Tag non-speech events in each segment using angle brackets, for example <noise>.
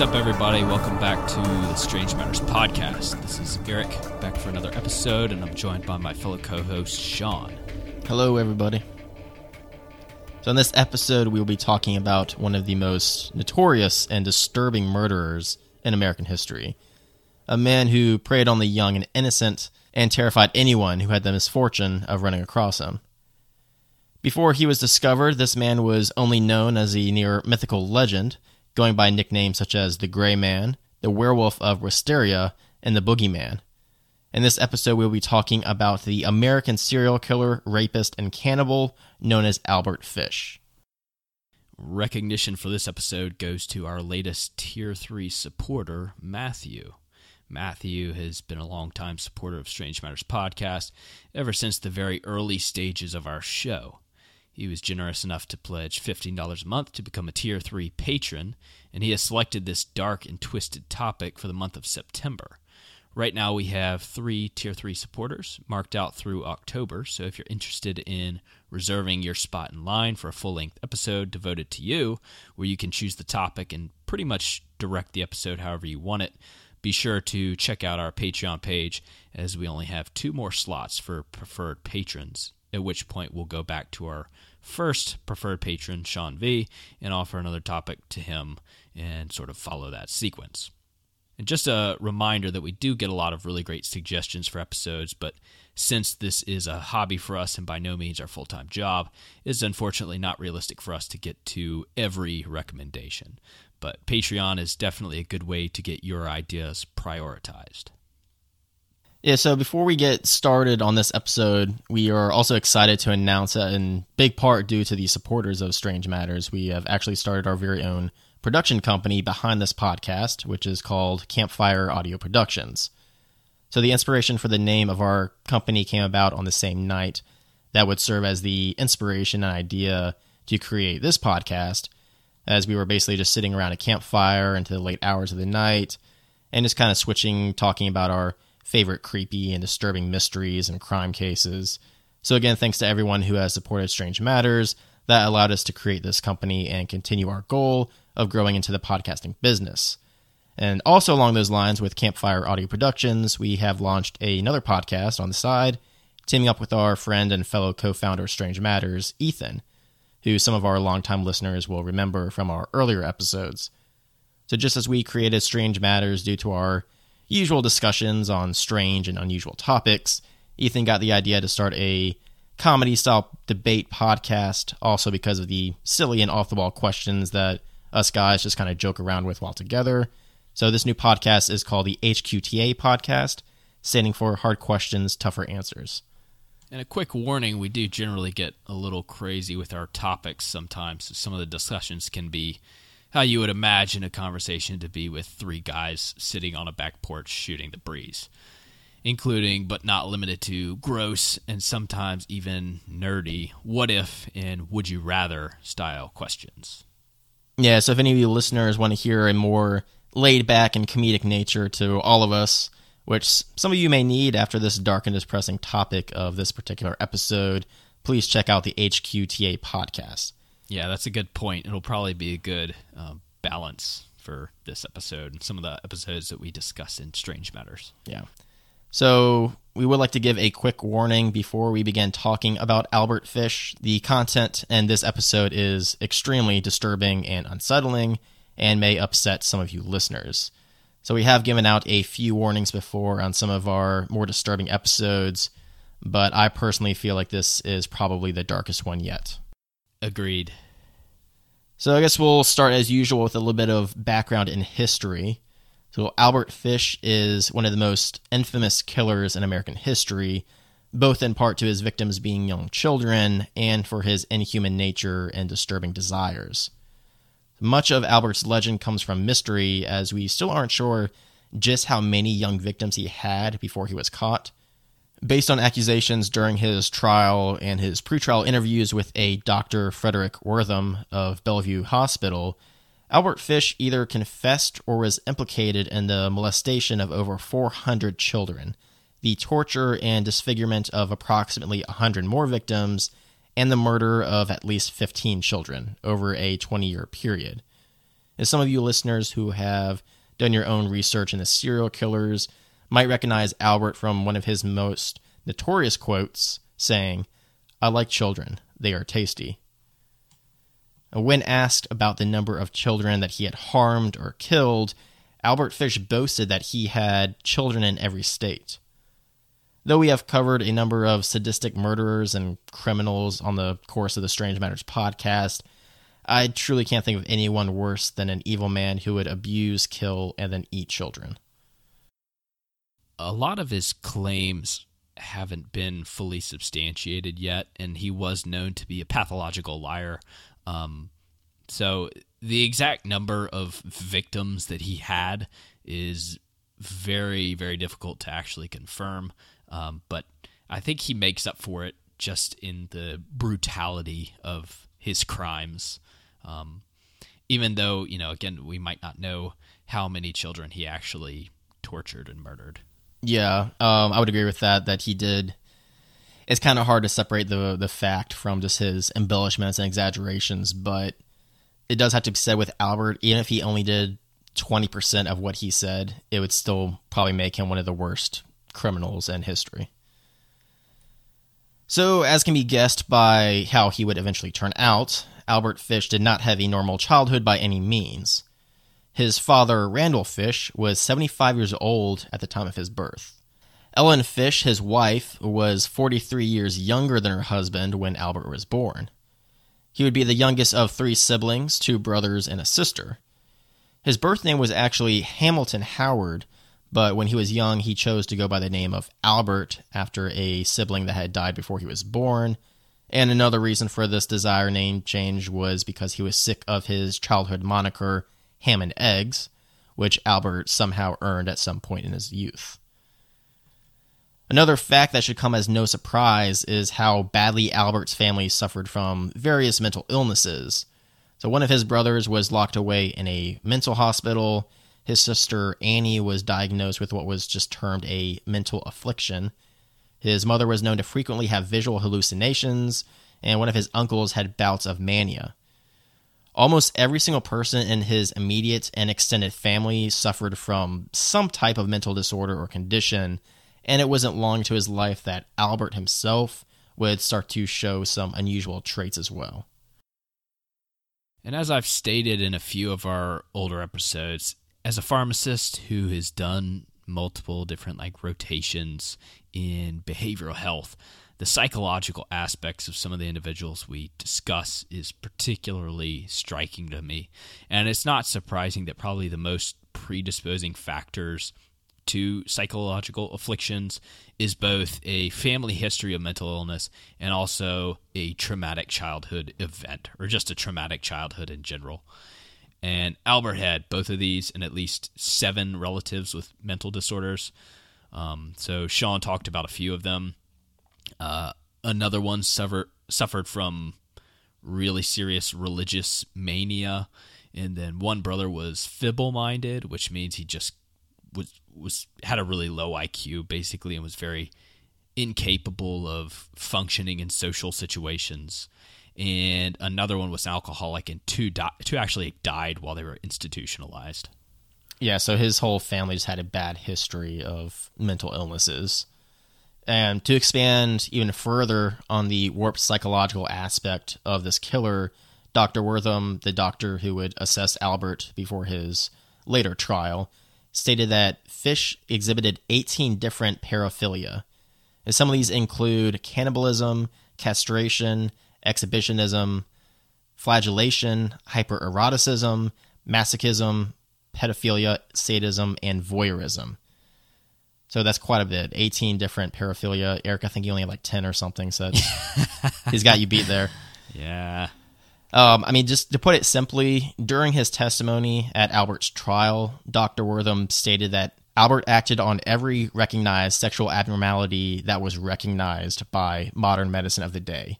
What's up, everybody? Welcome back to the Strange Matters podcast. This is Eric back for another episode, and I'm joined by my fellow co host, Sean. Hello, everybody. So, in this episode, we will be talking about one of the most notorious and disturbing murderers in American history. A man who preyed on the young and innocent and terrified anyone who had the misfortune of running across him. Before he was discovered, this man was only known as a near mythical legend, going by nicknames such as the Gray Man, the Werewolf of Wysteria, and the Boogeyman. In this episode, we'll be talking about the American serial killer, rapist, and cannibal known as Albert Fish. Recognition for this episode goes to our latest Tier 3 supporter, Matthew. Matthew has been a longtime supporter of Strange Matters podcast ever since the very early stages of our show. He was generous enough to pledge $15 a month to become a Tier 3 patron, and he has selected this dark and twisted topic for the month of September. Right now, we have three Tier 3 supporters marked out through October, so if you're interested in reserving your spot in line for a full length episode devoted to you, where you can choose the topic and pretty much direct the episode however you want it, be sure to check out our Patreon page as we only have two more slots for preferred patrons at which point we'll go back to our first preferred patron, Sean V, and offer another topic to him and sort of follow that sequence. And just a reminder that we do get a lot of really great suggestions for episodes, but since this is a hobby for us and by no means our full time job, it's unfortunately not realistic for us to get to every recommendation. But Patreon is definitely a good way to get your ideas prioritized. Yeah, so before we get started on this episode, we are also excited to announce that in big part due to the supporters of Strange Matters, we have actually started our very own production company behind this podcast, which is called Campfire Audio Productions. So the inspiration for the name of our company came about on the same night that would serve as the inspiration and idea to create this podcast, as we were basically just sitting around a campfire into the late hours of the night and just kind of switching, talking about our favorite creepy and disturbing mysteries and crime cases. So, again, thanks to everyone who has supported Strange Matters. That allowed us to create this company and continue our goal of growing into the podcasting business. And also, along those lines, with Campfire Audio Productions, we have launched another podcast on the side, teaming up with our friend and fellow co founder of Strange Matters, Ethan, who some of our longtime listeners will remember from our earlier episodes. So, just as we created Strange Matters due to our usual discussions on strange and unusual topics, Ethan got the idea to start a comedy style debate podcast, also because of the silly and off the wall questions that us guys just kind of joke around with while together. So, this new podcast is called the HQTA Podcast, standing for Hard Questions, Tougher Answers. And a quick warning we do generally get a little crazy with our topics sometimes. Some of the discussions can be how you would imagine a conversation to be with three guys sitting on a back porch shooting the breeze, including but not limited to gross and sometimes even nerdy what if and would you rather style questions. Yeah, so if any of you listeners want to hear a more laid back and comedic nature to all of us, which some of you may need after this dark and depressing topic of this particular episode, please check out the HQTA podcast. Yeah, that's a good point. It'll probably be a good uh, balance for this episode and some of the episodes that we discuss in Strange Matters. Yeah. So, we would like to give a quick warning before we begin talking about Albert Fish. The content in this episode is extremely disturbing and unsettling and may upset some of you listeners. So, we have given out a few warnings before on some of our more disturbing episodes, but I personally feel like this is probably the darkest one yet. Agreed. So I guess we'll start as usual with a little bit of background in history. So Albert Fish is one of the most infamous killers in American history, both in part to his victims being young children and for his inhuman nature and disturbing desires. Much of Albert's legend comes from mystery, as we still aren't sure just how many young victims he had before he was caught based on accusations during his trial and his pretrial interviews with a Dr. Fredric Wertham of Bellevue Hospital, Albert Fish either confessed or was implicated in the molestation of over 400 children, the torture and disfigurement of approximately 100 more victims, and the murder of at least 15 children over a 20 year period. As some of you listeners who have done your own research into serial killers might recognize Albert from one of his most notorious quotes saying, I like children, they are tasty. When asked about the number of children that he had harmed or killed, Albert Fish boasted that he had children in every state. Though we have covered a number of sadistic murderers and criminals on the course of the Strange Matters podcast, I truly can't think of anyone worse than an evil man who would abuse, kill, and then eat children. A lot of his claims haven't been fully substantiated yet, and he was known to be a pathological liar. Um, so the exact number of victims that he had is very, very difficult to actually confirm. Um, but I think he makes up for it just in the brutality of his crimes. Um, even though, you know, again, we might not know how many children he actually tortured and murdered. Yeah, um, I would agree with that. That he did. It's kind of hard to separate the the fact from just his embellishments and exaggerations, but it does have to be said with Albert. Even if he only did twenty percent of what he said, it would still probably make him one of the worst criminals in history. So, as can be guessed by how he would eventually turn out, Albert Fish did not have a normal childhood by any means. His father, Randall Fish, was 75 years old at the time of his birth. Ellen Fish, his wife, was 43 years younger than her husband when Albert was born. He would be the youngest of three siblings, two brothers and a sister. His birth name was actually Hamilton Howard, but when he was young, he chose to go by the name of Albert after a sibling that had died before he was born. And another reason for this desire name change was because he was sick of his childhood moniker, Ham and Eggs, which Albert somehow earned at some point in his youth. Another fact that should come as no surprise is how badly Albert's family suffered from various mental illnesses. So, one of his brothers was locked away in a mental hospital. His sister Annie was diagnosed with what was just termed a mental affliction. His mother was known to frequently have visual hallucinations, and one of his uncles had bouts of mania. Almost every single person in his immediate and extended family suffered from some type of mental disorder or condition, and it wasn't long to his life that Albert himself would start to show some unusual traits as well. And as I've stated in a few of our older episodes, as a pharmacist who has done multiple different like rotations in behavioral health, the psychological aspects of some of the individuals we discuss is particularly striking to me. And it's not surprising that probably the most predisposing factors to psychological afflictions is both a family history of mental illness and also a traumatic childhood event or just a traumatic childhood in general. And Albert had both of these and at least seven relatives with mental disorders. Um, so Sean talked about a few of them. Uh, another one suffer, suffered from really serious religious mania, and then one brother was feeble-minded, which means he just was was had a really low IQ basically and was very incapable of functioning in social situations. And another one was alcoholic, and two di- two actually died while they were institutionalized. Yeah, so his whole family just had a bad history of mental illnesses. And to expand even further on the warped psychological aspect of this killer, Dr. Wertham, the doctor who would assess Albert before his later trial, stated that Fish exhibited 18 different paraphilia. And some of these include cannibalism, castration, exhibitionism, flagellation, hypereroticism, masochism, pedophilia, sadism, and voyeurism. So that's quite a bit. 18 different paraphilia. Eric, I think you only have like 10 or something. So <laughs> he's got you beat there. Yeah. Um, I mean, just to put it simply, during his testimony at Albert's trial, Dr. Wertham stated that Albert acted on every recognized sexual abnormality that was recognized by modern medicine of the day.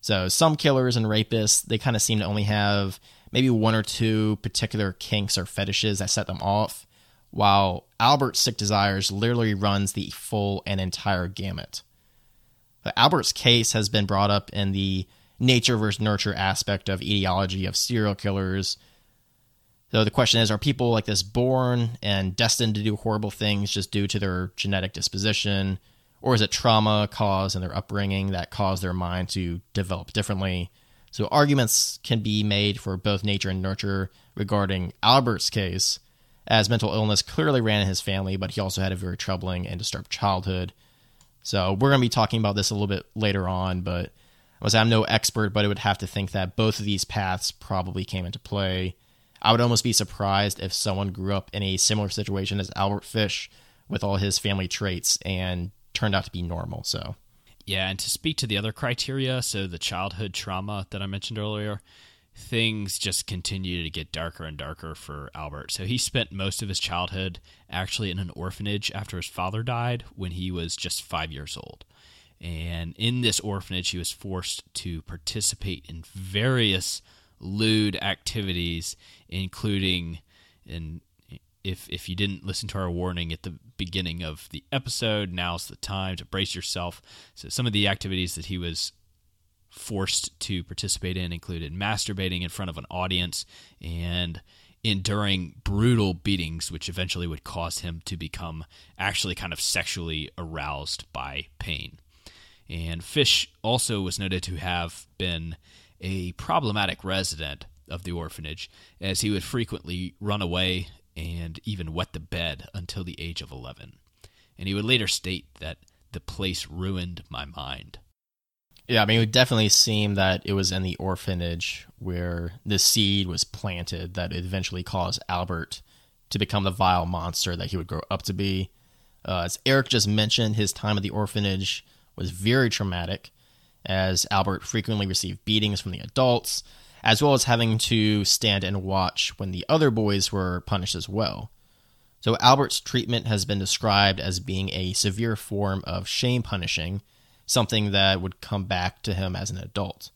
So some killers and rapists, they kind of seem to only have maybe one or two particular kinks or fetishes that set them off while Albert's sick desires literally runs the full and entire gamut. But Albert's case has been brought up in the nature versus nurture aspect of etiology of serial killers. So the question is are people like this born and destined to do horrible things just due to their genetic disposition? Or is it trauma caused in their upbringing that caused their mind to develop differently? So arguments can be made for both nature and nurture regarding Albert's case, as mental illness clearly ran in his family, but he also had a very troubling and disturbed childhood. So we're going to be talking about this a little bit later on, but I'm no expert, but I would have to think that both of these paths probably came into play. I would almost be surprised if someone grew up in a similar situation as Albert Fish with all his family traits and turned out to be normal. So, yeah, and to speak to the other criteria, so the childhood trauma that I mentioned earlier, things just continue to get darker and darker for Albert. So he spent most of his childhood actually in an orphanage after his father died when he was just five years old. And in this orphanage, he was forced to participate in various lewd activities, including in if if you didn't listen to our warning at the beginning of the episode, now's the time to brace yourself. So some of the activities that he was forced to participate in included masturbating in front of an audience and enduring brutal beatings, which eventually would cause him to become actually kind of sexually aroused by pain. And Fish also was noted to have been a problematic resident of the orphanage, as he would frequently run away and even wet the bed until the age of 11. And he would later state that the place ruined my mind. Yeah, I mean, it would definitely seem that it was in the orphanage where the seed was planted that eventually caused Albert to become the vile monster that he would grow up to be. Uh, as Eric just mentioned, his time at the orphanage was very traumatic, as Albert frequently received beatings from the adults, as well as having to stand and watch when the other boys were punished as well. So, Albert's treatment has been described as being a severe form of shame punishing something that would come back to him as an adult.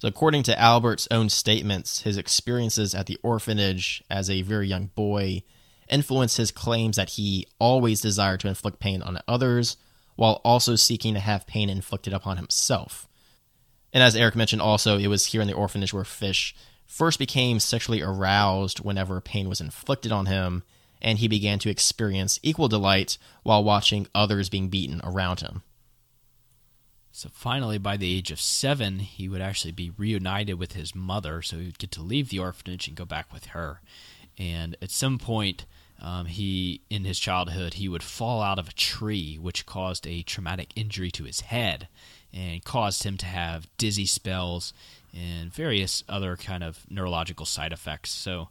So, according to Albert's own statements, his experiences at the orphanage as a very young boy influenced his claims that he always desired to inflict pain on others while also seeking to have pain inflicted upon himself. And as Eric mentioned, also, it was here in the orphanage where Fish first became sexually aroused whenever pain was inflicted on him, and he began to experience equal delight while watching others being beaten around him. So finally, by the age of seven, he would actually be reunited with his mother, so he would get to leave the orphanage and go back with her. And at some point, um, he in his childhood he would fall out of a tree, which caused a traumatic injury to his head, and caused him to have dizzy spells and various other kind of neurological side effects. So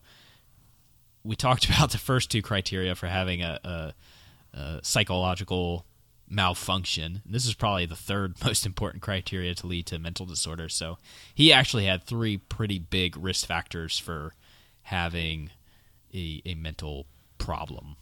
we talked <laughs> about the first two criteria for having a, a, a psychological malfunction. This is probably the third <laughs> most important criteria to lead to mental disorder. So he actually had three pretty big risk factors for having a, a mental problem.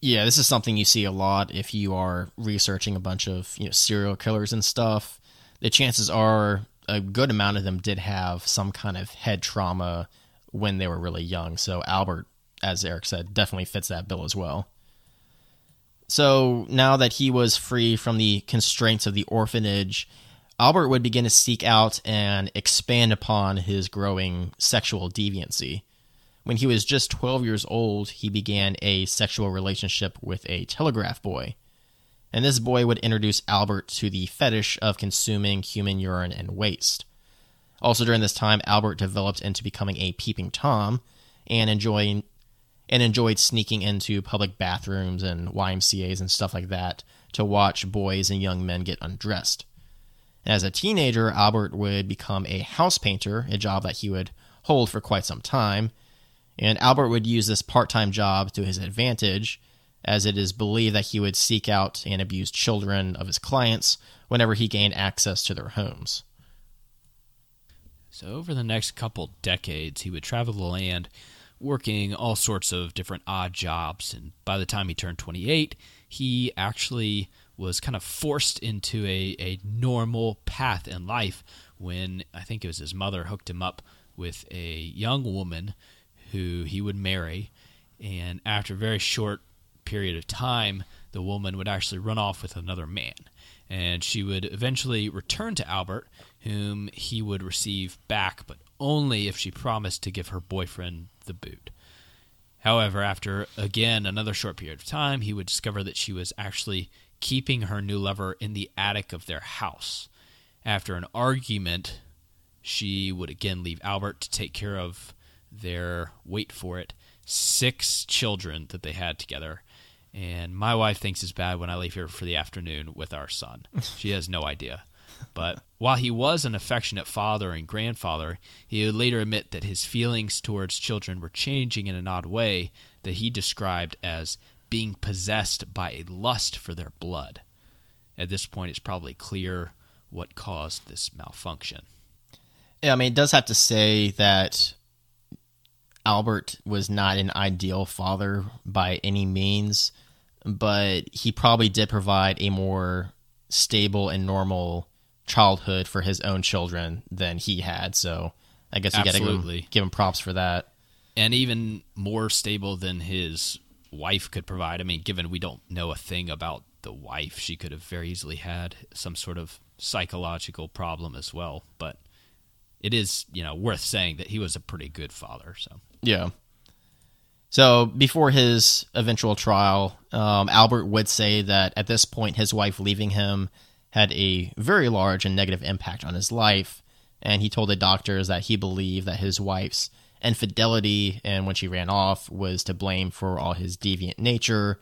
Yeah, this is something you see a lot if you are researching a bunch of you know serial killers and stuff. The chances are a good amount of them did have some kind of head trauma when they were really young. So Albert, as Eric said, definitely fits that bill as well. So now that he was free from the constraints of the orphanage, Albert would begin to seek out and expand upon his growing sexual deviancy. When he was just 12 years old, he began a sexual relationship with a telegraph boy. And this boy would introduce Albert to the fetish of consuming human urine and waste. Also, during this time, Albert developed into becoming a peeping Tom and enjoying and enjoyed sneaking into public bathrooms and YMCAs and stuff like that to watch boys and young men get undressed. As a teenager, Albert would become a house painter, a job that he would hold for quite some time. And Albert would use this part time job to his advantage, as it is believed that he would seek out and abuse children of his clients whenever he gained access to their homes. So, over the next couple decades, he would travel the land working all sorts of different odd jobs. And by the time he turned 28, he actually was kind of forced into a, a normal path in life when I think it was his mother hooked him up with a young woman who he would marry. And after a very short period of time, the woman would actually run off with another man. And she would eventually return to Albert, whom he would receive back, but only if she promised to give her boyfriend the boot. However, after again another short period of time, he would discover that she was actually keeping her new lover in the attic of their house. After an argument, she would again leave Albert to take care of their, wait for it, six children that they had together. And my wife thinks it's bad when I leave here for the afternoon with our son. <laughs> She has no idea. But while he was an affectionate father and grandfather, he would later admit that his feelings towards children were changing in an odd way that he described as being possessed by a lust for their blood. At this point, it's probably clear what caused this malfunction. Yeah, I mean, it does have to say that Albert was not an ideal father by any means, but he probably did provide a more stable and normal childhood for his own children than he had. So I guess you got to give, give him props for that. And even more stable than his wife could provide. I mean, given we don't know a thing about the wife, she could have very easily had some sort of psychological problem as well. But it is, you know, worth saying that he was a pretty good father. So yeah. So before his eventual trial, um, Albert would say that at this point, his wife leaving him had a very large and negative impact on his life. And he told the doctors that he believed that his wife's infidelity and when she ran off was to blame for all his deviant nature.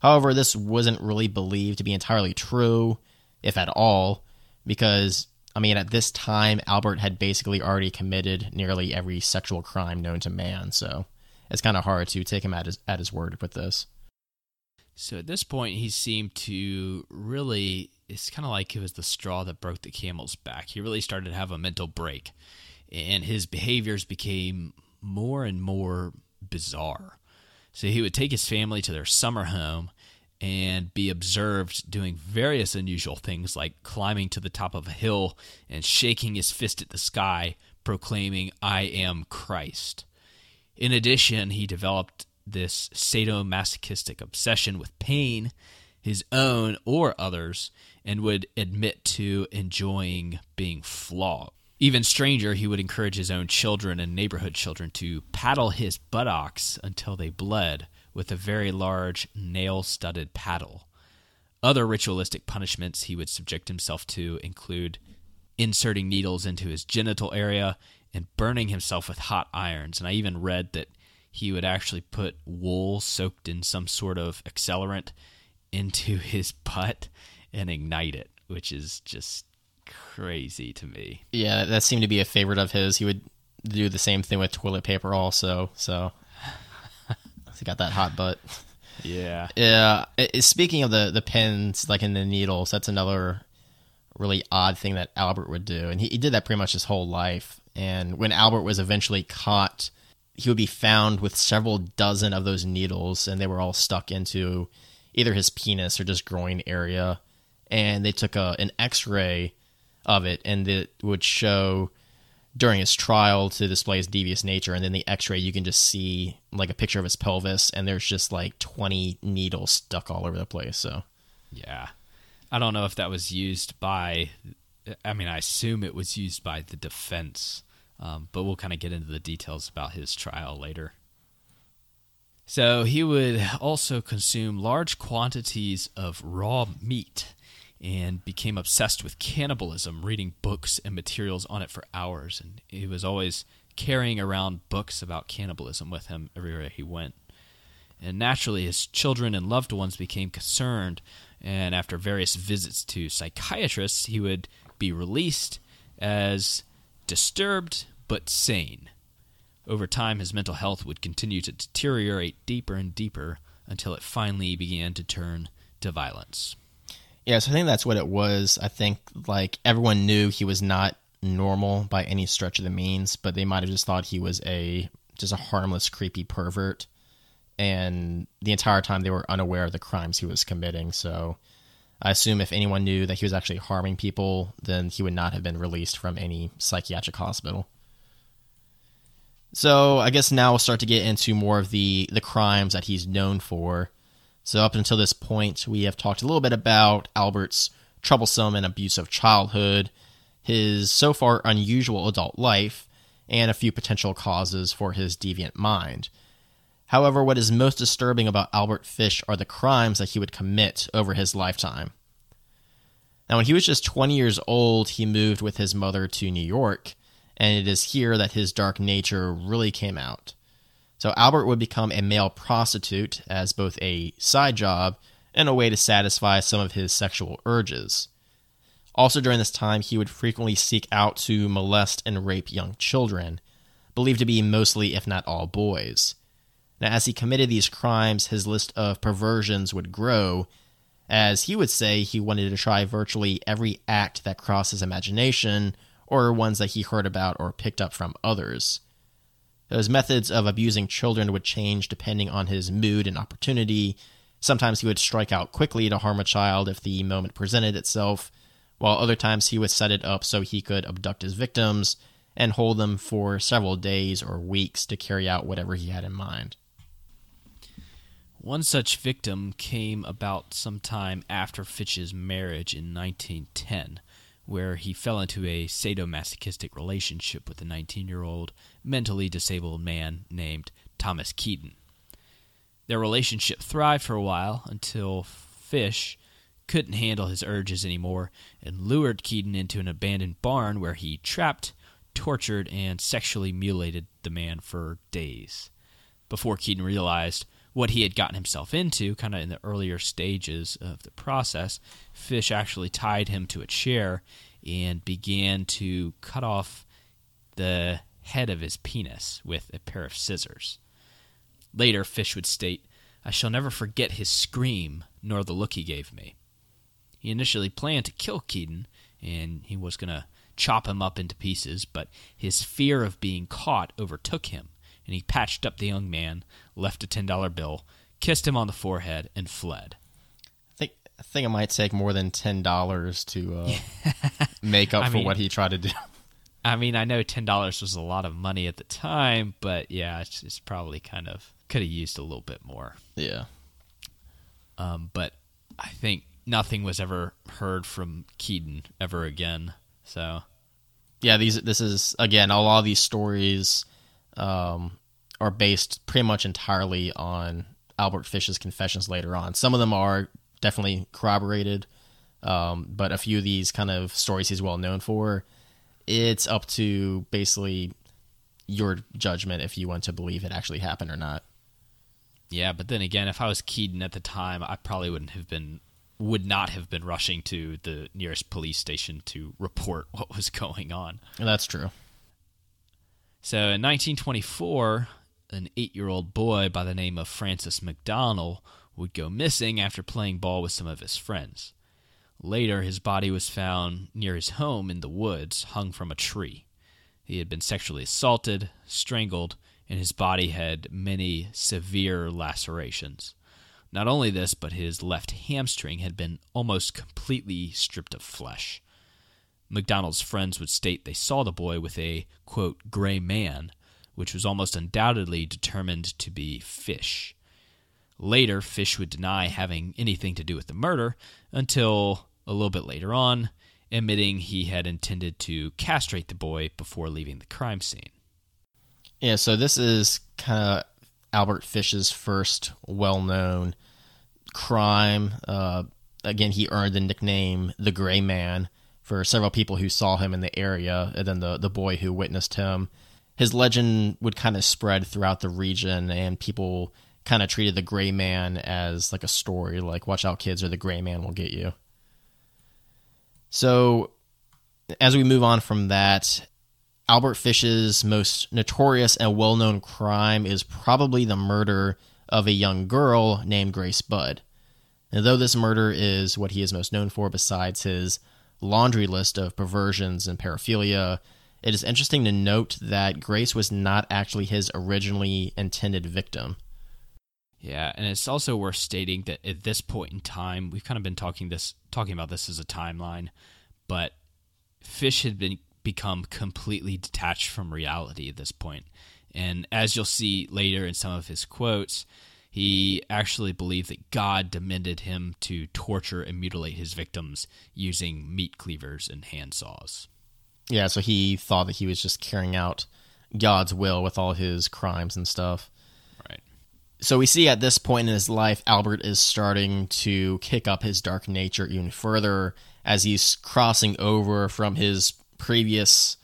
However, this wasn't really believed to be entirely true, if at all, because, I mean, at this time, Albert had basically already committed nearly every sexual crime known to man, so it's kind of hard to take him at his, at his word with this. So at this point, he seemed to really, it's kind of like it was the straw that broke the camel's back. He really started to have a mental break and his behaviors became more and more bizarre. So he would take his family to their summer home and be observed doing various unusual things like climbing to the top of a hill and shaking his fist at the sky, proclaiming, I am Christ. In addition, he developed this sadomasochistic obsession with pain, his own or others, and would admit to enjoying being flogged. Even stranger, he would encourage his own children and neighborhood children to paddle his buttocks until they bled with a very large nail studded paddle. Other ritualistic punishments he would subject himself to include inserting needles into his genital area and burning himself with hot irons. And I even read that he would actually put wool soaked in some sort of accelerant into his <laughs> butt and ignite it, which is just crazy to me. Yeah, that seemed to be a favorite of his. He would do the same thing with toilet paper also. So <laughs> he got that hot butt. Yeah. Yeah. Speaking of the the pins, like in the needles, that's another really odd thing that Albert would do, and he, he did that pretty much his whole life. And when Albert was eventually caught, he would be found with several dozen of those needles, and they were all stuck into either his penis or just groin area. And they took a an X ray of it, and it would show during his trial to display his devious nature. And then the X-ray, you can just see like a picture of his pelvis, and there's just like 20 needles stuck all over the place. So, yeah, I don't know if that was used by. I mean, I assume it was used by the defense, um, but we'll kind of get into the details about his trial later. So he would also consume large quantities of raw meat and became obsessed with cannibalism, reading books and materials on it for hours. And he was always carrying around books about cannibalism with him everywhere he went. And naturally, his children and loved ones became concerned, and after various visits to psychiatrists, he would be released as disturbed but sane. Over time, his mental health would continue to deteriorate deeper and deeper until it finally began to turn to violence. Yeah, so I think that's what it was. I think like everyone knew he was not normal by any stretch of the means, but they might have just thought he was a just a harmless, creepy pervert. And the entire time they were unaware of the crimes he was committing. So I assume if anyone knew that he was actually harming people, then he would not have been released from any psychiatric hospital. So I guess now we'll start to get into more of the the crimes that he's known for. So, up until this point, we have talked a little bit about Albert's troublesome and abusive childhood, his so far unusual adult life, and a few potential causes for his deviant mind. However, what is most disturbing about Albert Fish are the crimes that he would commit over his lifetime. Now, when he was just 20 years old, he moved with his mother to New York, and it is here that his dark nature really came out. So, Albert would become a male prostitute as both a side job and a way to satisfy some of his sexual urges. Also, during this time, he would frequently seek out to molest and rape young children, believed to be mostly, if not all, boys. Now, as he committed these crimes, his list of perversions would grow, as he would say he wanted to try virtually every act that crossed his imagination, or ones that he heard about or picked up from others. His methods of abusing children would change depending on his mood and opportunity. Sometimes he would strike out quickly to harm a child if the moment presented itself, while other times he would set it up so he could abduct his victims and hold them for several days or weeks to carry out whatever he had in mind. One such victim came about some time after Fish's marriage in 1910, where he fell into a sadomasochistic relationship with a 19 year old mentally disabled man named Thomas Keaton. Their relationship thrived for a while until Fish couldn't handle his urges anymore and lured Keaton into an abandoned barn where he trapped, tortured, and sexually mutilated the man for days. Before Keaton realized what he had gotten himself into, kind of in the earlier stages of the process, Fish actually tied him to a chair and began to cut off the head of his penis with a pair of scissors. Later, Fish would state, I shall never forget his scream nor the look he gave me. He initially planned to kill Keaton, and he was going to chop him up into pieces, but his fear of being caught overtook him, and he patched up the young man, left a $10 bill, kissed him on the forehead, and fled. I think I think it might take more than ten dollars to uh, <laughs> make up I for mean- what he tried to do. I mean, I know $10 was a lot of money at the time, but yeah, it's, it's probably kind of could have used a little bit more. yeah, Um, but I think nothing was ever heard from Keaton ever again. So yeah. These this is again a lot of these stories um, are based pretty much entirely on Albert Fish's confessions later on. Some of them are definitely corroborated, um, but a few of these kind of stories he's well known for, it's up to basically your judgment if you want to believe it actually happened or not. yeah, but then again, if I was Keaton at the time, I probably wouldn't have been would not have been rushing to the nearest police station to report <laughs> what was going on. That's true. So in 1924, an eight year old boy by the name of Francis McDonnell would go missing after playing ball with some of his friends. Later, his body was found near his home in the woods, hung from a tree. He had been sexually assaulted, strangled, and his body had many severe lacerations. Not only this, but his left hamstring had been almost completely stripped of flesh. McDonnell's friends would state they saw the boy with a, quote, gray man, which was almost undoubtedly determined to be Fish. Later, Fish would deny having anything to do with the murder until a little bit later on, admitting he had intended to castrate the boy before leaving the crime scene. Yeah, so this is kind of Albert Fish's first well-known crime. Uh, again, he earned the nickname the Gray Man for several people who saw him in the area, and then the the boy who witnessed him. His legend would kind of spread throughout the region, and people kind of treated the Gray Man as like a story, like "Watch out, kids, or the Gray Man will get you." So, as we move on from that, Albert Fish's most notorious and well known crime is probably the murder of a young girl named Grace Budd. And though this murder is what he is most known for, besides his laundry list of perversions and paraphilia, it is interesting to note that Grace was not actually his originally intended victim. Yeah, and it's also worth stating that at this point in time, we've kind of been talking this talking about this as a timeline, but Fish had been become completely detached from reality at this point. And as you'll see later in some of his quotes, he actually believed that God demanded him to torture and mutilate his victims using meat cleavers and handsaws. Yeah, so he thought that he was just carrying out God's will with all his crimes and stuff. So we see at this point in his life, Albert is starting to kick up his dark nature even further as he's crossing over from his previous,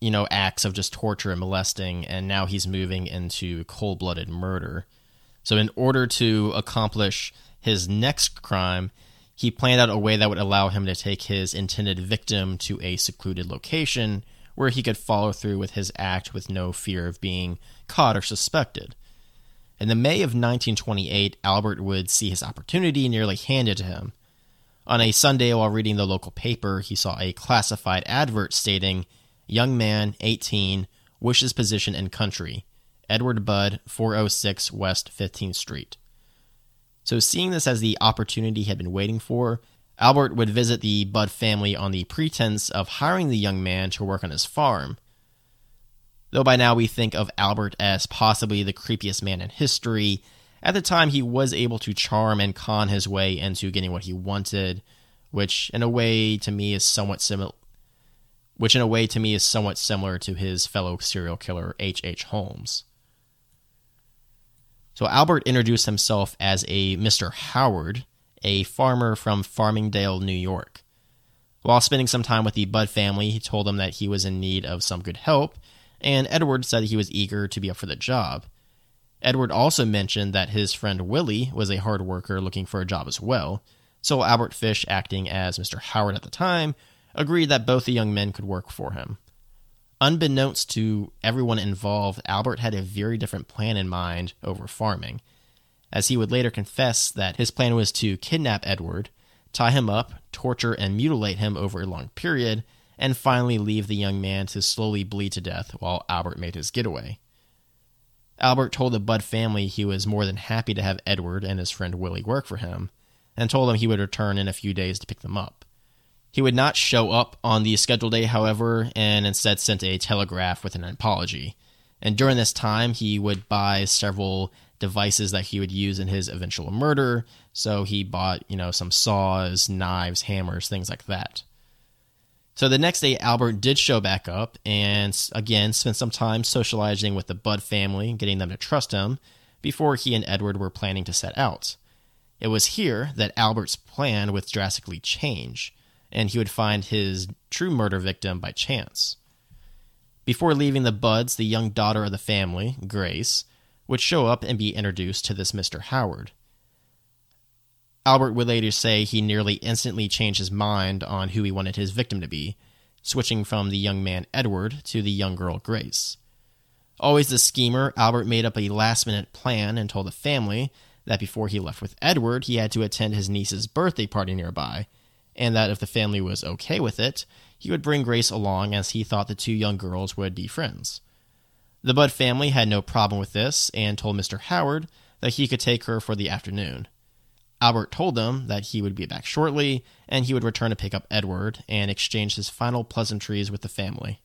you know, acts of just torture and molesting, and now he's moving into cold blooded murder. So, in order to accomplish his next crime, he planned out a way that would allow him to take his intended victim to a secluded location where he could follow through with his act with no fear of being caught or suspected. In the May of 1928, Albert would see his opportunity nearly handed to him. On a Sunday, while reading the local paper, he saw a classified advert stating, Young man, 18, wishes position in country. Edward Budd, 406 West 15th Street. So, seeing this as the opportunity he had been waiting for, Albert would visit the Budd family on the pretense of hiring the young man to work on his farm. Though by now we think of Albert as possibly the creepiest man in history, at the time he was able to charm and con his way into getting what he wanted, which in a way to me is somewhat similar which in a way to me is somewhat similar to his fellow serial killer H. H. Holmes. So Albert introduced himself as a Mr. Howard, a farmer from Farmingdale, New York. While spending some time with the Budd family, he told them that he was in need of some good help, and Edward said he was eager to be up for the job. Edward also mentioned that his friend Willie was a hard worker looking for a job as well, so Albert Fish, acting as Mr. Howard at the time, agreed that both the young men could work for him. Unbeknownst to everyone involved, Albert had a very different plan in mind over farming, as he would later confess that his plan was to kidnap Edward, tie him up, torture and mutilate him over a long period, and finally leave the young man to slowly bleed to death while Albert made his getaway. Albert told the Budd family he was more than happy to have Edward and his friend Willie work for him, and told them he would return in a few days to pick them up. He would not show up on the scheduled day, however, and instead sent a telegraph with an apology. And during this time, he would buy several devices that he would use in his eventual murder. So he bought, you know, some saws, knives, hammers, things like that. So the next day, Albert did show back up and again spent some time socializing with the Budd family, getting them to trust him before he and Edward were planning to set out. It was here that Albert's plan would drastically change and he would find his true murder victim by chance. Before leaving the Budds, the young daughter of the family, Grace, would show up and be introduced to this Mr. Howard. Albert would later say he nearly instantly changed his mind on who he wanted his victim to be, switching from the young man Edward to the young girl Grace. Always the schemer, Albert made up a last minute plan and told the family that before he left with Edward, he had to attend his niece's birthday party nearby, and that if the family was okay with it, he would bring Grace along as he thought the two young girls would be friends. The Budd family had no problem with this and told Mr. Howard that he could take her for the afternoon. Albert told them that he would be back shortly and he would return to pick up Edward and exchange his final pleasantries with the family.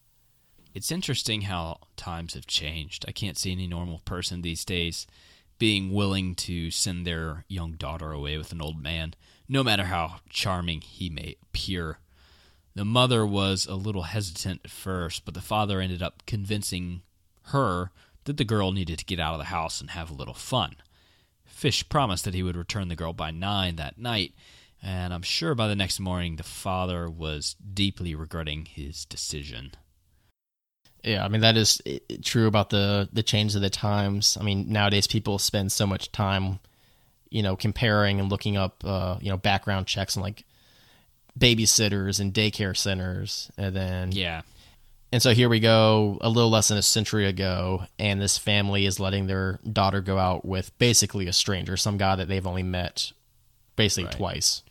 It's interesting how times have changed. I can't see any normal person these days being willing to send their young daughter away with an old man no matter how charming he may appear. The mother was a little hesitant at first, but the father ended up convincing her that the girl needed to get out of the house and have a little fun. Fish promised that he would return the girl by nine that night, and I'm sure by the next morning the father was deeply regretting his decision. Yeah, I mean that is true about the the change of the times. I mean nowadays people spend so much time you know, comparing and looking up, uh, you know, background checks and like babysitters and daycare centers, and then yeah. And so here we go, a little less than a century ago, and this family is letting their daughter go out with basically a stranger, some guy that they've only met basically right. twice.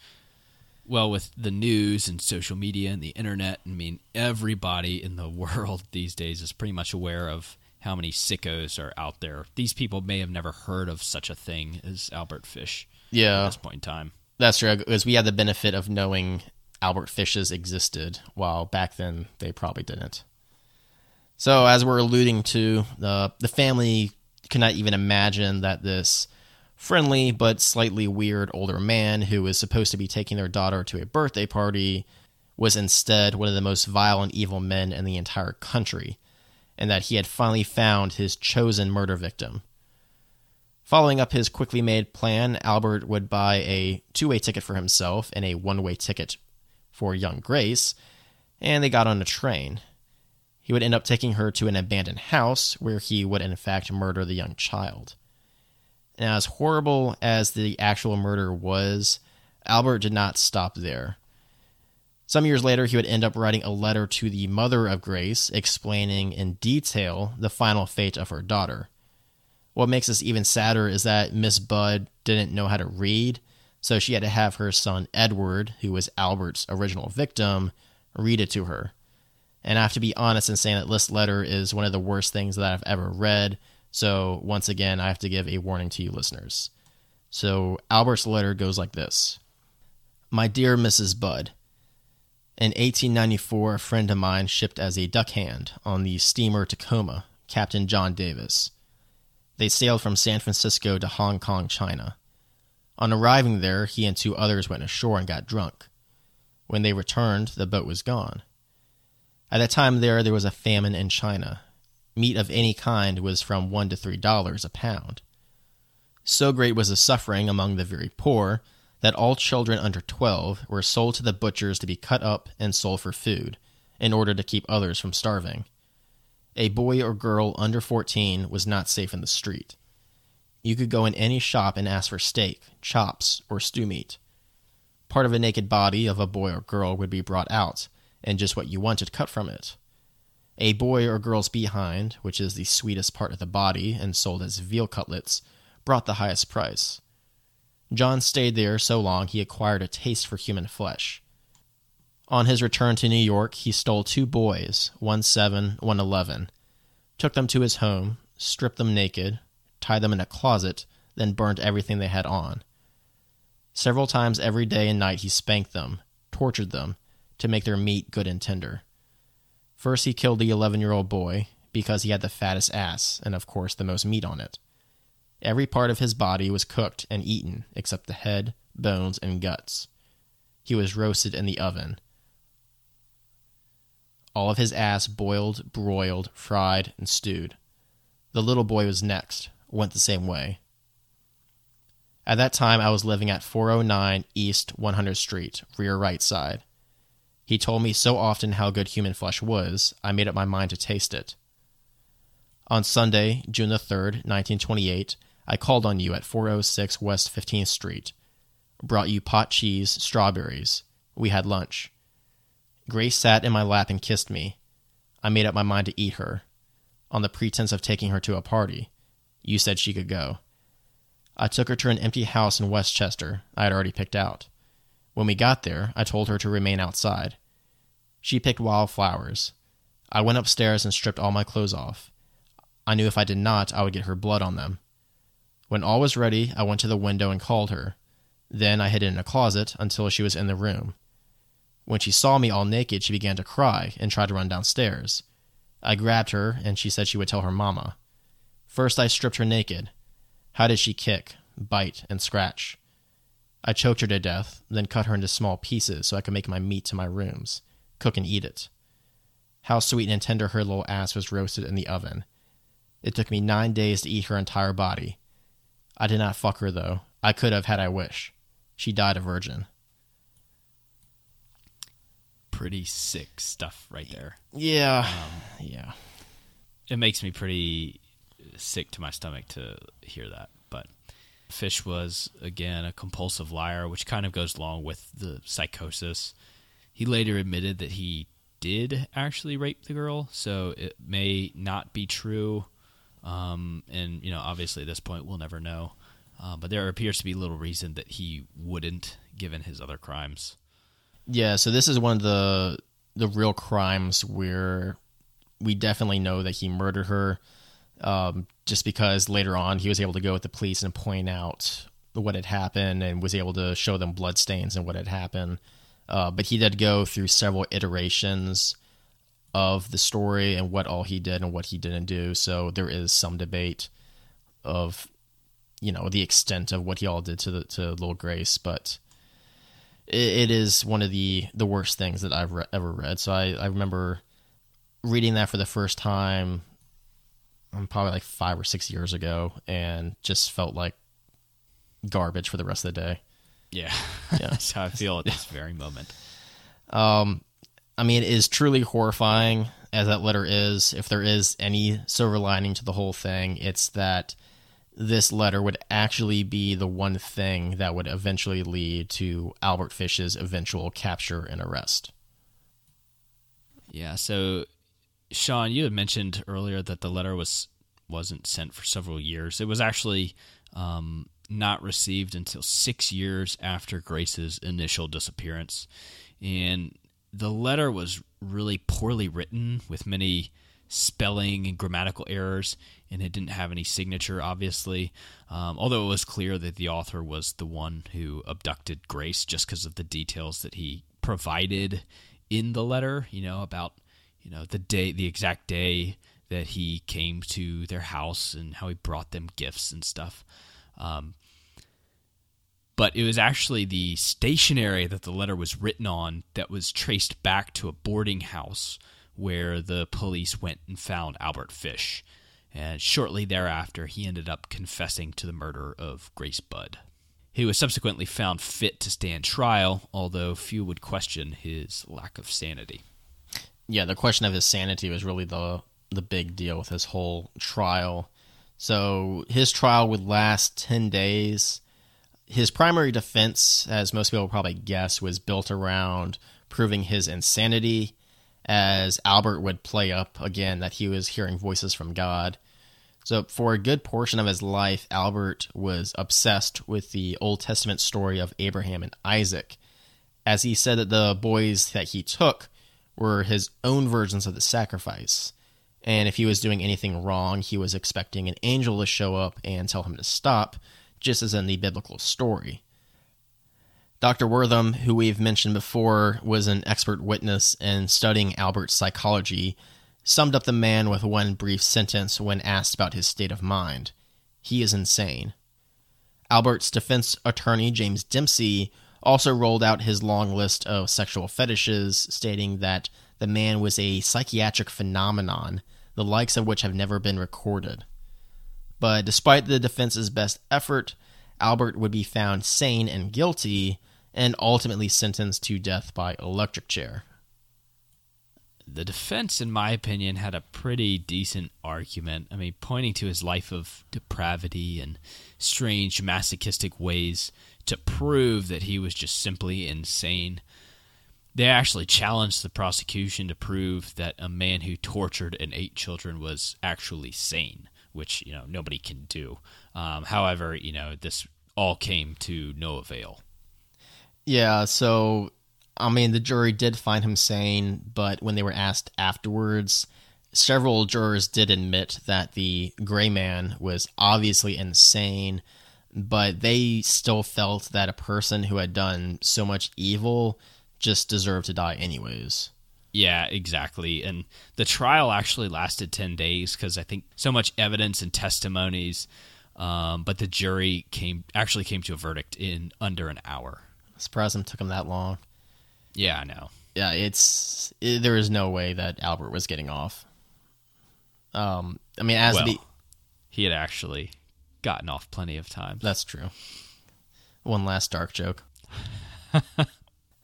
Well, with the news and social media and the internet, I mean, everybody in the <laughs> world these days is pretty much aware of how many sickos are out there. These people may have never heard of such a thing as Albert Fish. Yeah, at this point in time, that's true. Because we had the benefit of knowing Albert Fishes existed, while back then they probably didn't. So, as we're alluding to, the the family cannot even imagine that this friendly but slightly weird older man who was supposed to be taking their daughter to a birthday party was instead one of the most vile and evil men in the entire country and that he had finally found his chosen murder victim. Following up his quickly made plan, Albert would buy a two way ticket for himself and a one way ticket for young Grace, and they got on a train. He would end up taking her to an abandoned house where he would, in fact, murder the young child. Now, as horrible as the actual murder was, Albert did not stop there. Some years later, he would end up writing a letter to the mother of Grace explaining in detail the final fate of her daughter. What makes this even sadder is that Miss Budd didn't know how to read, so she had to have her son Edward, who was Albert's original victim, read it to her. And I have to be honest in saying that List letter is one of the worst things that I've ever read, so once again, I have to give a warning to you listeners. So Albert's letter goes like this My dear Mrs. Budd, in 1894, a friend of mine shipped as a duck hand on the steamer Tacoma, Captain John Davis. They sailed from San Francisco to Hong Kong, China. On arriving there, he and two others went ashore and got drunk. When they returned, the boat was gone. At that time there, there was a famine in China. Meat of any kind was from one to three dollars a pound. So great was the suffering among the very poor that all children under twelve were sold to the butchers to be cut up and sold for food, in order to keep others from starving. A boy or girl under 14 was not safe in the street. You could go in any shop and ask for steak, chops, or stew meat. Part of a naked body of a boy or girl would be brought out, and just what you wanted cut from it. A boy or girl's behind, which is the sweetest part of the body and sold as veal cutlets, brought the highest price. John stayed there so long he acquired a taste for human flesh. On his return to New York, he stole two boys, one seven, one eleven, took them to his home, stripped them naked, tied them in a closet, then burned everything they had on. Several times every day and night he spanked them, tortured them, to make their meat good and tender. First, he killed the 11 year old boy because he had the fattest ass and, of course, the most meat on it. Every part of his body was cooked and eaten except the head, bones, and guts. He was roasted in the oven all of his ass boiled, broiled, fried, and stewed. The little boy was next, went the same way. At that time, I was living at 409 East 100th Street, rear right side. He told me so often how good human flesh was, I made up my mind to taste it. On Sunday, June the 3rd, 1928, I called on you at 406 West 15th Street. Brought you pot cheese, strawberries. We had lunch. Grace sat in my lap and kissed me. I made up my mind to eat her. On the pretense of taking her to a party. You said she could go. I took her to an empty house in Westchester I had already picked out. When we got there, I told her to remain outside. She picked wildflowers. I went upstairs and stripped all my clothes off. I knew if I did not, I would get her blood on them. When all was ready, I went to the window and called her. Then I hid in a closet until she was in the room. When she saw me all naked, she began to cry and tried to run downstairs. I grabbed her, and she said she would tell her mamma. First, I stripped her naked. How did she kick, bite, and scratch? I choked her to death, then cut her into small pieces so I could make my meat to my rooms, cook and eat it. How sweet and tender her little ass was roasted in the oven. It took me nine days to eat her entire body. I did not fuck her, though. I could have had I wish. She died a virgin pretty sick stuff right there. Yeah. Um, yeah. It makes me pretty sick to my stomach to hear that. But Fish was, again, a compulsive liar, which kind of goes along with the psychosis. He later admitted that he did actually rape the girl, so it may not be true. Um, and, you know, obviously at this point we'll never know. Uh, but there appears to be little reason that he wouldn't, given his other crimes. Yeah, so this is one of the the real crimes where we definitely know that he murdered her. Um, just because later on he was able to go with the police and point out what had happened and was able to show them bloodstains and what had happened. Uh, but he did go through several iterations of the story and what all he did and what he didn't do. So there is some debate of, you know, the extent of what he all did to the to little Grace. But it, it is one of the the worst things that I've re- ever read. So I, I remember reading that for the first time um, probably like five or six years ago, and just felt like garbage for the rest of the day. Yeah, yeah. <laughs> that's how I feel at this very moment. Um, I mean, it is truly horrifying as that letter is. If there is any silver lining to the whole thing, it's that this letter would actually be the one thing that would eventually lead to Albert Fish's eventual capture and arrest. Yeah, so Sean, you had mentioned earlier that the letter was wasn't sent for several years. It was actually um, not received until six years after Grace's initial disappearance, and the letter was really poorly written with many spelling and grammatical errors, and it didn't have any signature, obviously. Um, although it was clear that the author was the one who abducted Grace just because of the details that he provided in the letter, you know, about you know the day, the exact day that he came to their house and how he brought them gifts and stuff. Um, but it was actually the stationery that the letter was written on that was traced back to a boarding house where the police went and found Albert Fish. And shortly thereafter, he ended up confessing to the murder of Grace Budd. He was subsequently found fit to stand trial, although few would question his lack of sanity. Yeah, the question of his sanity was really the the big deal with his whole trial. So his trial would last 10 days his primary defense, as most people probably guess, was built around proving his insanity, as Albert would play up again that he was hearing voices from God. So, for a good portion of his life, Albert was obsessed with the Old Testament story of Abraham and Isaac, as he said that the boys that he took were his own versions of the sacrifice. And if he was doing anything wrong, he was expecting an angel to show up and tell him to stop just as in the biblical story. Dr. Wertham, who we've mentioned before, was an expert witness in studying Albert's psychology, summed up the man with one brief sentence when asked about his state of mind He is insane. Albert's defense attorney, James Dempsey, also rolled out his long list of sexual fetishes, stating that the man was a psychiatric phenomenon, the likes of which have never been recorded. But despite the defense's best effort, Albert would be found sane and guilty and ultimately sentenced to death by electric chair. The defense, in my opinion, had a pretty decent argument. I mean, pointing to his life of depravity and strange masochistic ways to prove that he was just simply insane. They actually challenged the prosecution to prove that a man who tortured and ate children was actually sane which you know nobody can do. Um, however, you know this all came to no avail. Yeah, so I mean the jury did find him sane, but when they were asked afterwards, several jurors did admit that the gray man was obviously insane, but they still felt that a person who had done so much evil just deserved to die anyways. Yeah, exactly. And the trial actually lasted 10 days because I think so much evidence and testimonies. Um, but the jury came actually came to a verdict in under an hour. Surprised them took them that long. Yeah, I know. Yeah, it's it, there is no way that Albert was getting off. Um, I mean, as well, the he had actually gotten off plenty of times. That's true. One last dark joke. <laughs>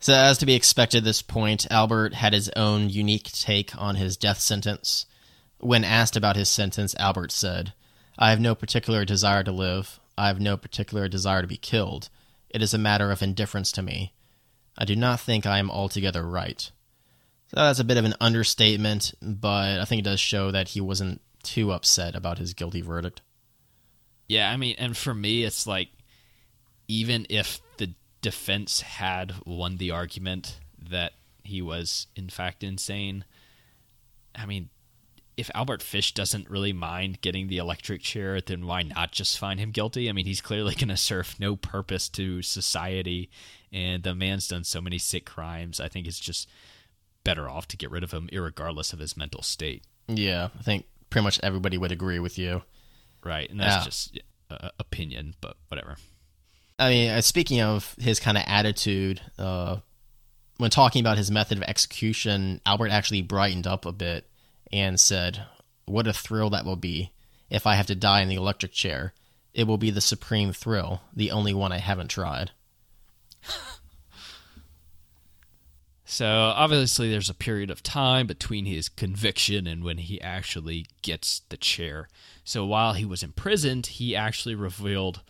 So, as to be expected at this point, Albert had his own unique take on his death sentence. When asked about his sentence, Albert said, I have no particular desire to live. I have no particular desire to be killed. It is a matter of indifference to me. I do not think I am altogether right. So that's a bit of an understatement, but I think it does show that he wasn't too upset about his guilty verdict. Yeah, I mean, and for me, it's like, even if the defense had won the argument that he was in fact insane. I mean, if Albert Fish doesn't really mind getting the electric chair, then why not just find him guilty? I mean, he's clearly <laughs> going to serve no purpose to society, and the man's done so many sick crimes. I think it's just better off to get rid of him, regardless of his mental state. Yeah, I think pretty much everybody would agree with you. Right, and that's yeah. just uh, opinion, but whatever. I mean, uh, speaking of his kind of attitude, uh, when talking about his method of execution, Albert actually brightened up a bit and said, "What a thrill that will be! if I have to die in the electric chair. It will be the supreme thrill, the only one I haven't tried. So obviously, there's a period of time between his conviction and when he actually gets the chair. So while he was imprisoned, he actually revealed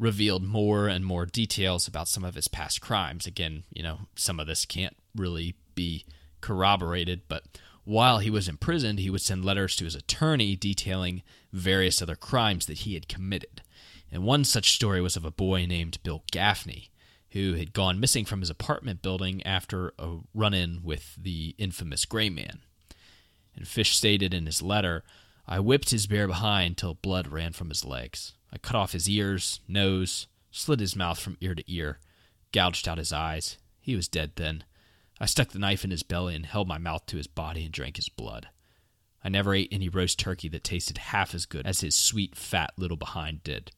revealed more and more details about some of his past crimes. Again, you know, some of this can't really be corroborated, but while he was imprisoned, he would send letters to his attorney detailing various other crimes that he had committed. And one such story was of a boy named Bill Gaffney who had gone missing from his apartment building after a run in with the infamous Gray Man. And Fish stated in his letter, I whipped his bare behind till blood ran from his legs. I cut off his ears, nose, slit his mouth from ear to ear, gouged out his eyes. He was dead then. I stuck the knife in his belly and held my mouth to his body and drank his blood. I never ate any roast turkey that tasted half as good as his sweet, fat little behind did.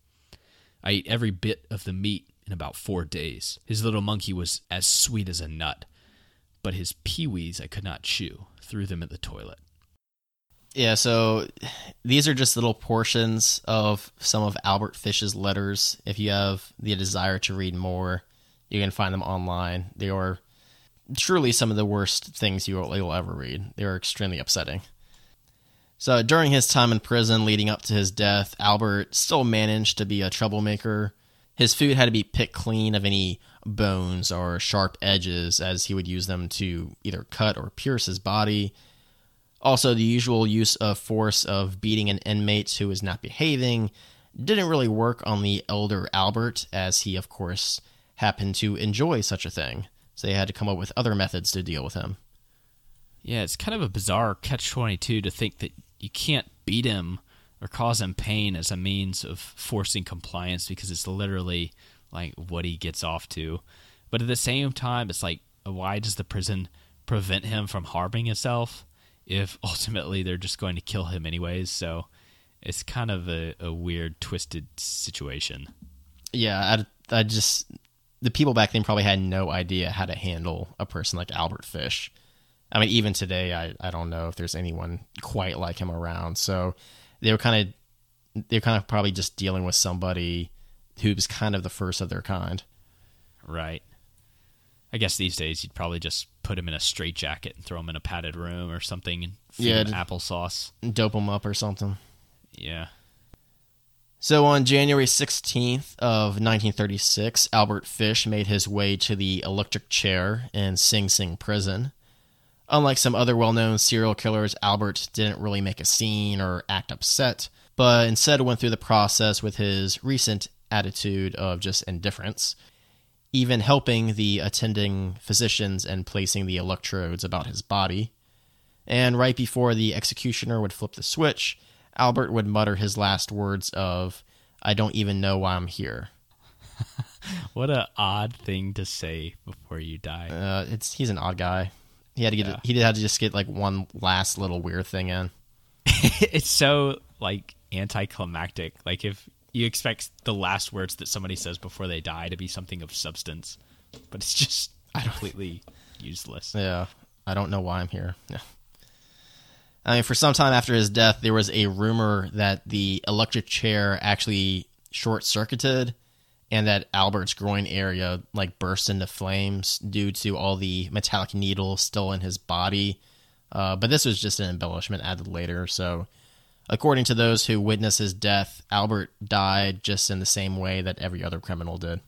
I ate every bit of the meat in about four days. His little monkey was as sweet as a nut, but his peewees I could not chew, threw them at the toilet. Yeah, so these are just little portions of some of Albert Fish's letters. If you have the desire to read more, you can find them online. They are truly some of the worst things you will, ever read. They are extremely upsetting. So during his time in prison leading up to his death, Albert still managed to be a troublemaker his food had to be picked clean of any bones or sharp edges, as he would use them to either cut or pierce his body. Also, the usual use of force of beating an inmate who is not behaving didn't really work on the elder Albert, as he, of course, happened to enjoy such a thing. So they had to come up with other methods to deal with him. Yeah, it's kind of a bizarre catch 22 to think that you can't beat him or cause him pain as a means of forcing compliance because it's literally like what he gets off to. But at the same time, it's like, why does the prison prevent him from harming himself if <laughs> ultimately they're just going to kill him anyways? So it's kind of a, a weird, twisted situation. Yeah, I, I just the people back then probably had no idea how to handle a person like Albert Fish. I mean, even today, I, I don't know if there's anyone quite like him around. So they were kind of they're kind of probably just dealing with somebody who was kind of the first of their kind. Right. I guess these days you'd probably just put him in a straitjacket and throw him in a padded room or something and feed Yeah, him applesauce. Dope him up or something. Yeah. So on January 16th of 1936, Albert Fish made his way to the electric chair in Sing Sing prison. Unlike some other well-known serial killers, Albert didn't really make a scene or act upset, but instead went through the process with his recent attitude of just indifference, even helping the attending physicians and placing the electrodes about his body. And right before the executioner would flip the switch, Albert would mutter his last words of, I don't even know why I'm here. <laughs> What a odd thing to say before you die. Uh, it's he's an odd guy. He had to get Yeah. he had to just get like one last little weird thing in. <laughs> it's so like anticlimactic. Like if you expect the last words that somebody says before they die to be something of substance, but it's just <laughs> completely useless. Yeah, I don't know why I'm here. Yeah. <laughs> I mean, for some time after his death, there was a rumor that the electric chair actually short circuited and that Albert's groin area like burst into flames due to all the metallic needles still in his body. Uh, but this was just an embellishment added later. So, according to those who witnessed his death, Albert died just in the same way that every other criminal did.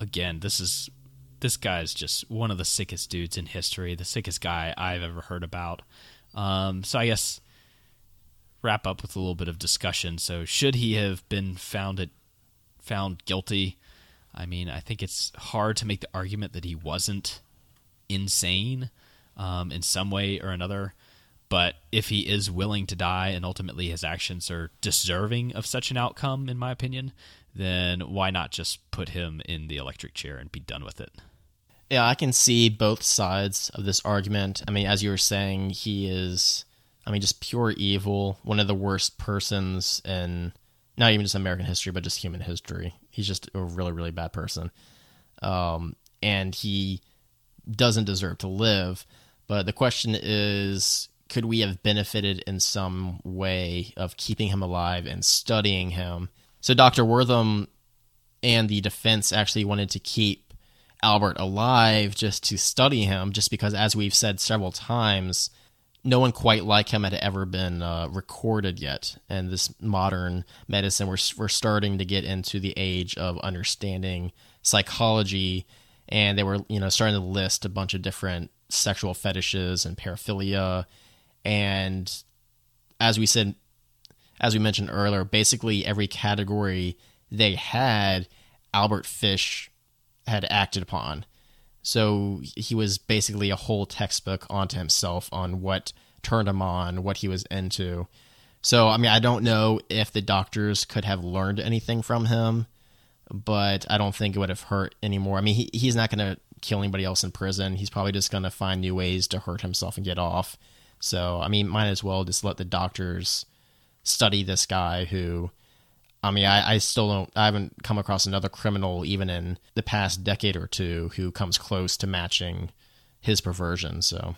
Again, this is this guy's just one of the sickest dudes in history, the sickest guy I've ever heard about. Um, so I guess wrap up with a little bit of discussion. So should he have been found it, found guilty? I mean, I think it's hard to make the argument that he wasn't insane um, in some way or another. But if he is willing to die and ultimately his actions are deserving of such an outcome, in my opinion, then why not just put him in the electric chair and be done with it? Yeah, I can see both sides of this argument. I mean, as you were saying, he is, I mean, just pure evil, one of the worst persons in not even just American history, but just human history. He's just a really, really bad person. Um, and he doesn't deserve to live. But the question is could we have benefited in some way of keeping him alive and studying him? So Dr. Wertham and the defense actually wanted to keep Albert alive just to study him, just because, as we've said several times, no one quite like him had ever been uh, recorded yet. And this modern medicine, we're, we're starting to get into the age of understanding psychology, and they were, you know, starting to list a bunch of different sexual fetishes and paraphilia. And as we said, as we mentioned earlier, basically every category they had, Albert Fish had acted upon. So he was basically a whole textbook onto himself on what turned him on, what he was into. So, I mean, I don't know if the doctors could have learned anything from him, but I don't think it would have hurt anymore. I mean, he, he's not going to kill anybody else in prison. He's probably just going to find new ways to hurt himself and get off. So, I mean, might as well just let the doctors study this guy who I mean, I, I still don't, I haven't come across another criminal, even in the past decade or two, who comes close to matching his perversion. So,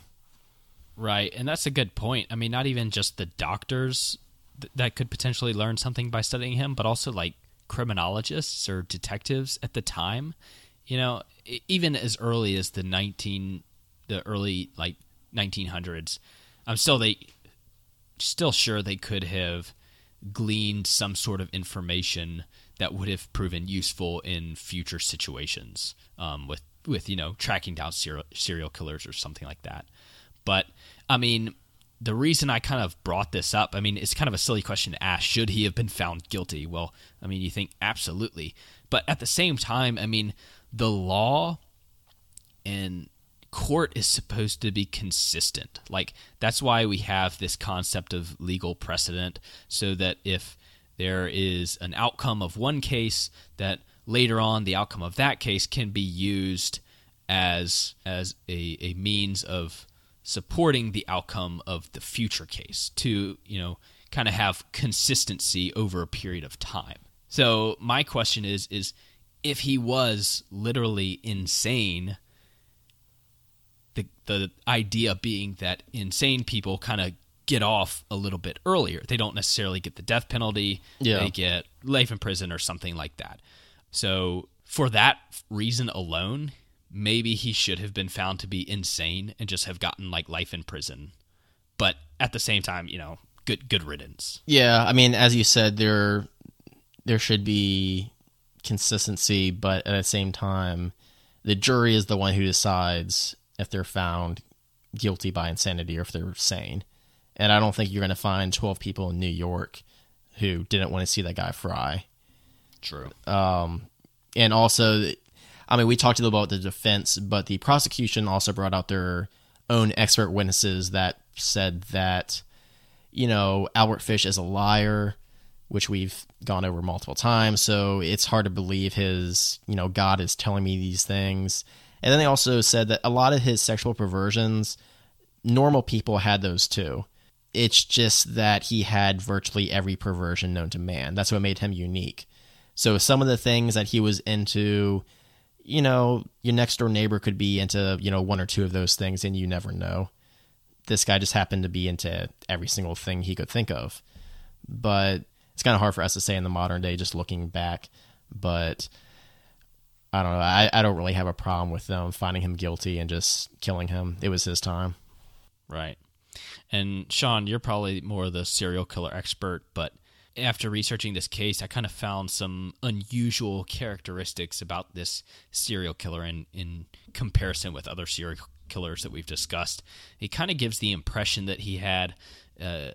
right. And that's a good point. I mean, not even just the doctors th- that could potentially learn something by studying him, but also like criminologists or detectives at the time. You know, even as early as the 19, the early like 1900s, I'm still, they, still sure they could have gleaned some sort of information that would have proven useful in future situations um, with with you know tracking down serial, serial killers or something like that. But I mean, the reason I kind of brought this up, I mean, it's kind of a silly question to ask. Should he have been found guilty? Well, I mean, you think absolutely, but at the same time, I mean, the law and court is supposed to be consistent. Like that's why we have this concept of legal precedent so that if there is an outcome of one case that later on the outcome of that case can be used as as a, a means of supporting the outcome of the future case to, you know, kind of have consistency over a period of time. So my question is is if he was literally insane the the idea being that insane people kind of get off a little bit earlier. They don't necessarily get the death penalty. Yeah. They get life in prison or something like that. So for that reason alone, maybe he should have been found to be insane and just have gotten like life in prison. But at the same time, you know, good good riddance. Yeah, I mean, as you said, there there should be consistency, but at the same time, the jury is the one who decides if they're found guilty by insanity or if they're sane. And I don't think you're going to find 12 people in New York who didn't want to see that guy fry. True. Um, and also, I mean, we talked a little about the defense, but the prosecution also brought out their own expert witnesses that said that, you know, Albert Fish is a liar, which we've gone over multiple times. So it's hard to believe his, you know, God is telling me these things. And then they also said that a lot of his sexual perversions, normal people had those too. It's just that he had virtually every perversion known to man. That's what made him unique. So some of the things that he was into, you know, your next door neighbor could be into, you know, one or two of those things and you never know. This guy just happened to be into every single thing he could think of. But it's kind of hard for us to say in the modern day just looking back. But I don't know. I, I don't really have a problem with them finding him guilty and just killing him. It was his time. Right. And Sean, you're probably more the serial killer expert, but after researching this case, I kind of found some unusual characteristics about this serial killer in, in comparison with other serial killers that we've discussed. It kind of gives the impression that he had uh,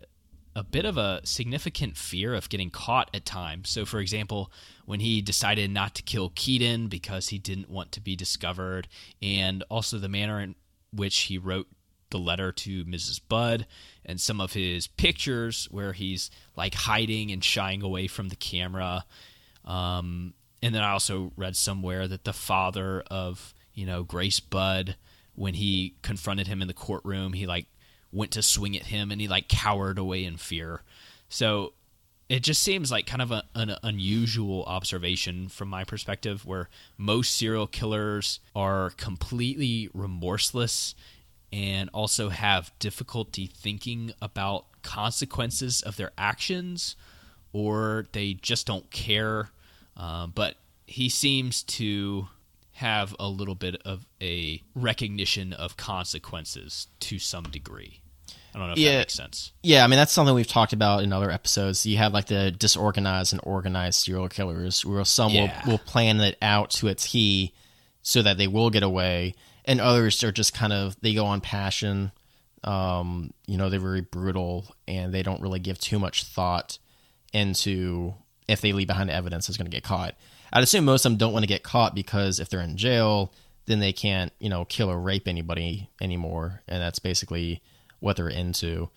a bit of a significant fear of getting caught at times. So, for example, when he decided not to kill Keaton because he didn't want to be discovered, and also the manner in which he wrote the letter to Mrs. Budd, and some of his pictures where he's like hiding and shying away from the camera. Um, and then I also read somewhere that the father of, you know, Grace Budd, when he confronted him in the courtroom, he like went to swing at him and he like cowered away in fear. So it just seems like kind of a, an unusual observation from my perspective where most serial killers are completely remorseless and also have difficulty thinking about consequences of their actions, or they just don't care. Uh, but he seems to have a little bit of a recognition of consequences to some degree. I don't know if Yeah. that makes sense. Yeah, I mean that's something we've talked about in other episodes. You have like the disorganized and organized serial killers, where some Yeah. will will plan it out to a T, so that they will get away, and others are just kind of they go on passion. Um, you know, they're very brutal and they don't really give too much thought into if they leave behind evidence is going to get caught. I'd assume most of them don't want to get caught because if they're in jail, then they can't, you know, kill or rape anybody anymore, and that's basically what they're into.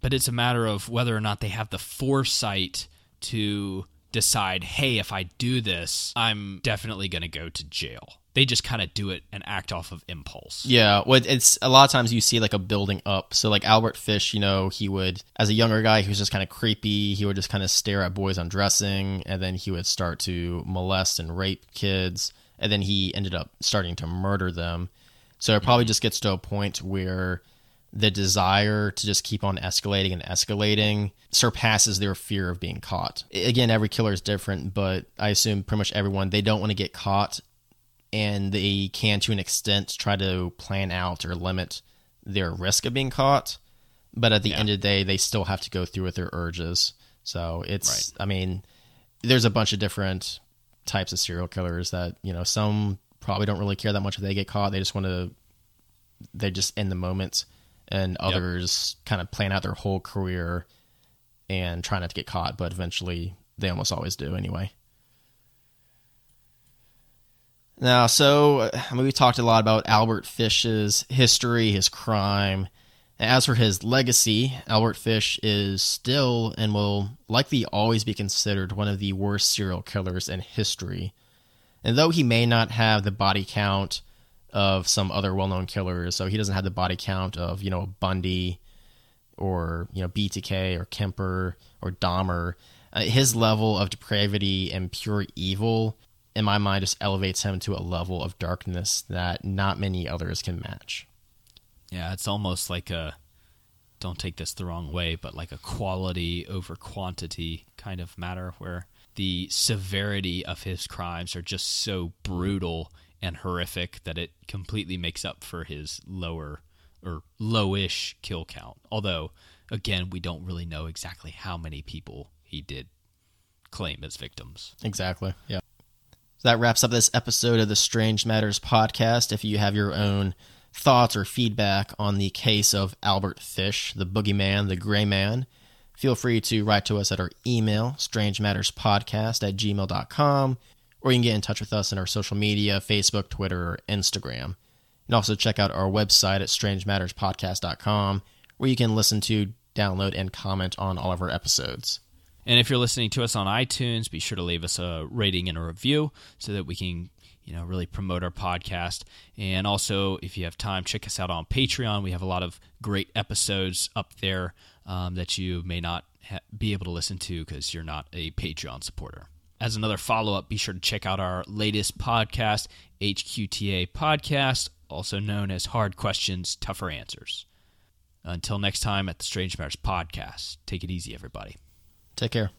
but it's a matter of whether or not they have the foresight to decide, hey, if I do this, I'm definitely going to go to jail. They just kind of do it and act off of impulse. Yeah, well, it's a lot of times you see like a building up. So like Albert Fish, you know, he would as a younger guy, he was just kind of creepy. He would just kind of stare at boys undressing, and then he would start to molest and rape kids, and then he ended up starting to murder them. So it probably mm-hmm. just gets to a point where the desire to just keep on escalating and escalating surpasses their fear of being caught. Again, every killer is different, but I assume pretty much everyone they don't want to get caught and they can to an extent try to plan out or limit their risk of being caught but at the Yeah. end of the day they still have to go through with their urges so it's i mean there's a bunch of different types of serial killers that you know some probably don't really care that much if they get caught they just want to they just in the moment and others kind of plan out their whole career and try not to get caught but eventually they almost always do anyway Now, so uh, I mean, we talked a lot about Albert Fish's history, his crime. As for his legacy, Albert Fish is still and will likely always be considered one of the worst serial killers in history. And though he may not have the body count of some other well-known killers, so he doesn't have the body count of you know Bundy or you know BTK or Kemper or Dahmer, uh, his level of depravity and pure evil in my mind just elevates him to a level of darkness that not many others can match. Yeah, it's almost like a don't take this the wrong way, but like a quality over quantity kind of matter where the severity of his crimes are just so brutal and horrific that it completely makes up for his lower or lowish kill count. Although again, we don't really know exactly how many people he did claim as victims. Exactly. Yeah. So that wraps up this episode of the Strange Matters podcast. If you have your own thoughts or feedback on the case of Albert Fish, the boogeyman, the gray man, feel free to write to us at our email, strangematterspodcast at gmail.com, or you can get in touch with us in our social media, Facebook, Twitter, or Instagram. And also check out our website at strangematterspodcast.com, where you can listen to, download, and comment on all of our episodes. And if you're listening to us on iTunes, be sure to leave us a rating and a review so that we can, you know, really promote our podcast. And also, if you have time, check us out on Patreon. We have a lot of great episodes up there um, that you may not ha- be able to listen to because you're not a Patreon supporter. As another follow up, be sure to check out our latest podcast, HQTA Podcast, also known as Hard Questions, Tougher Answers. Until next time at the Strange Matters Podcast, take it easy, everybody. Take care.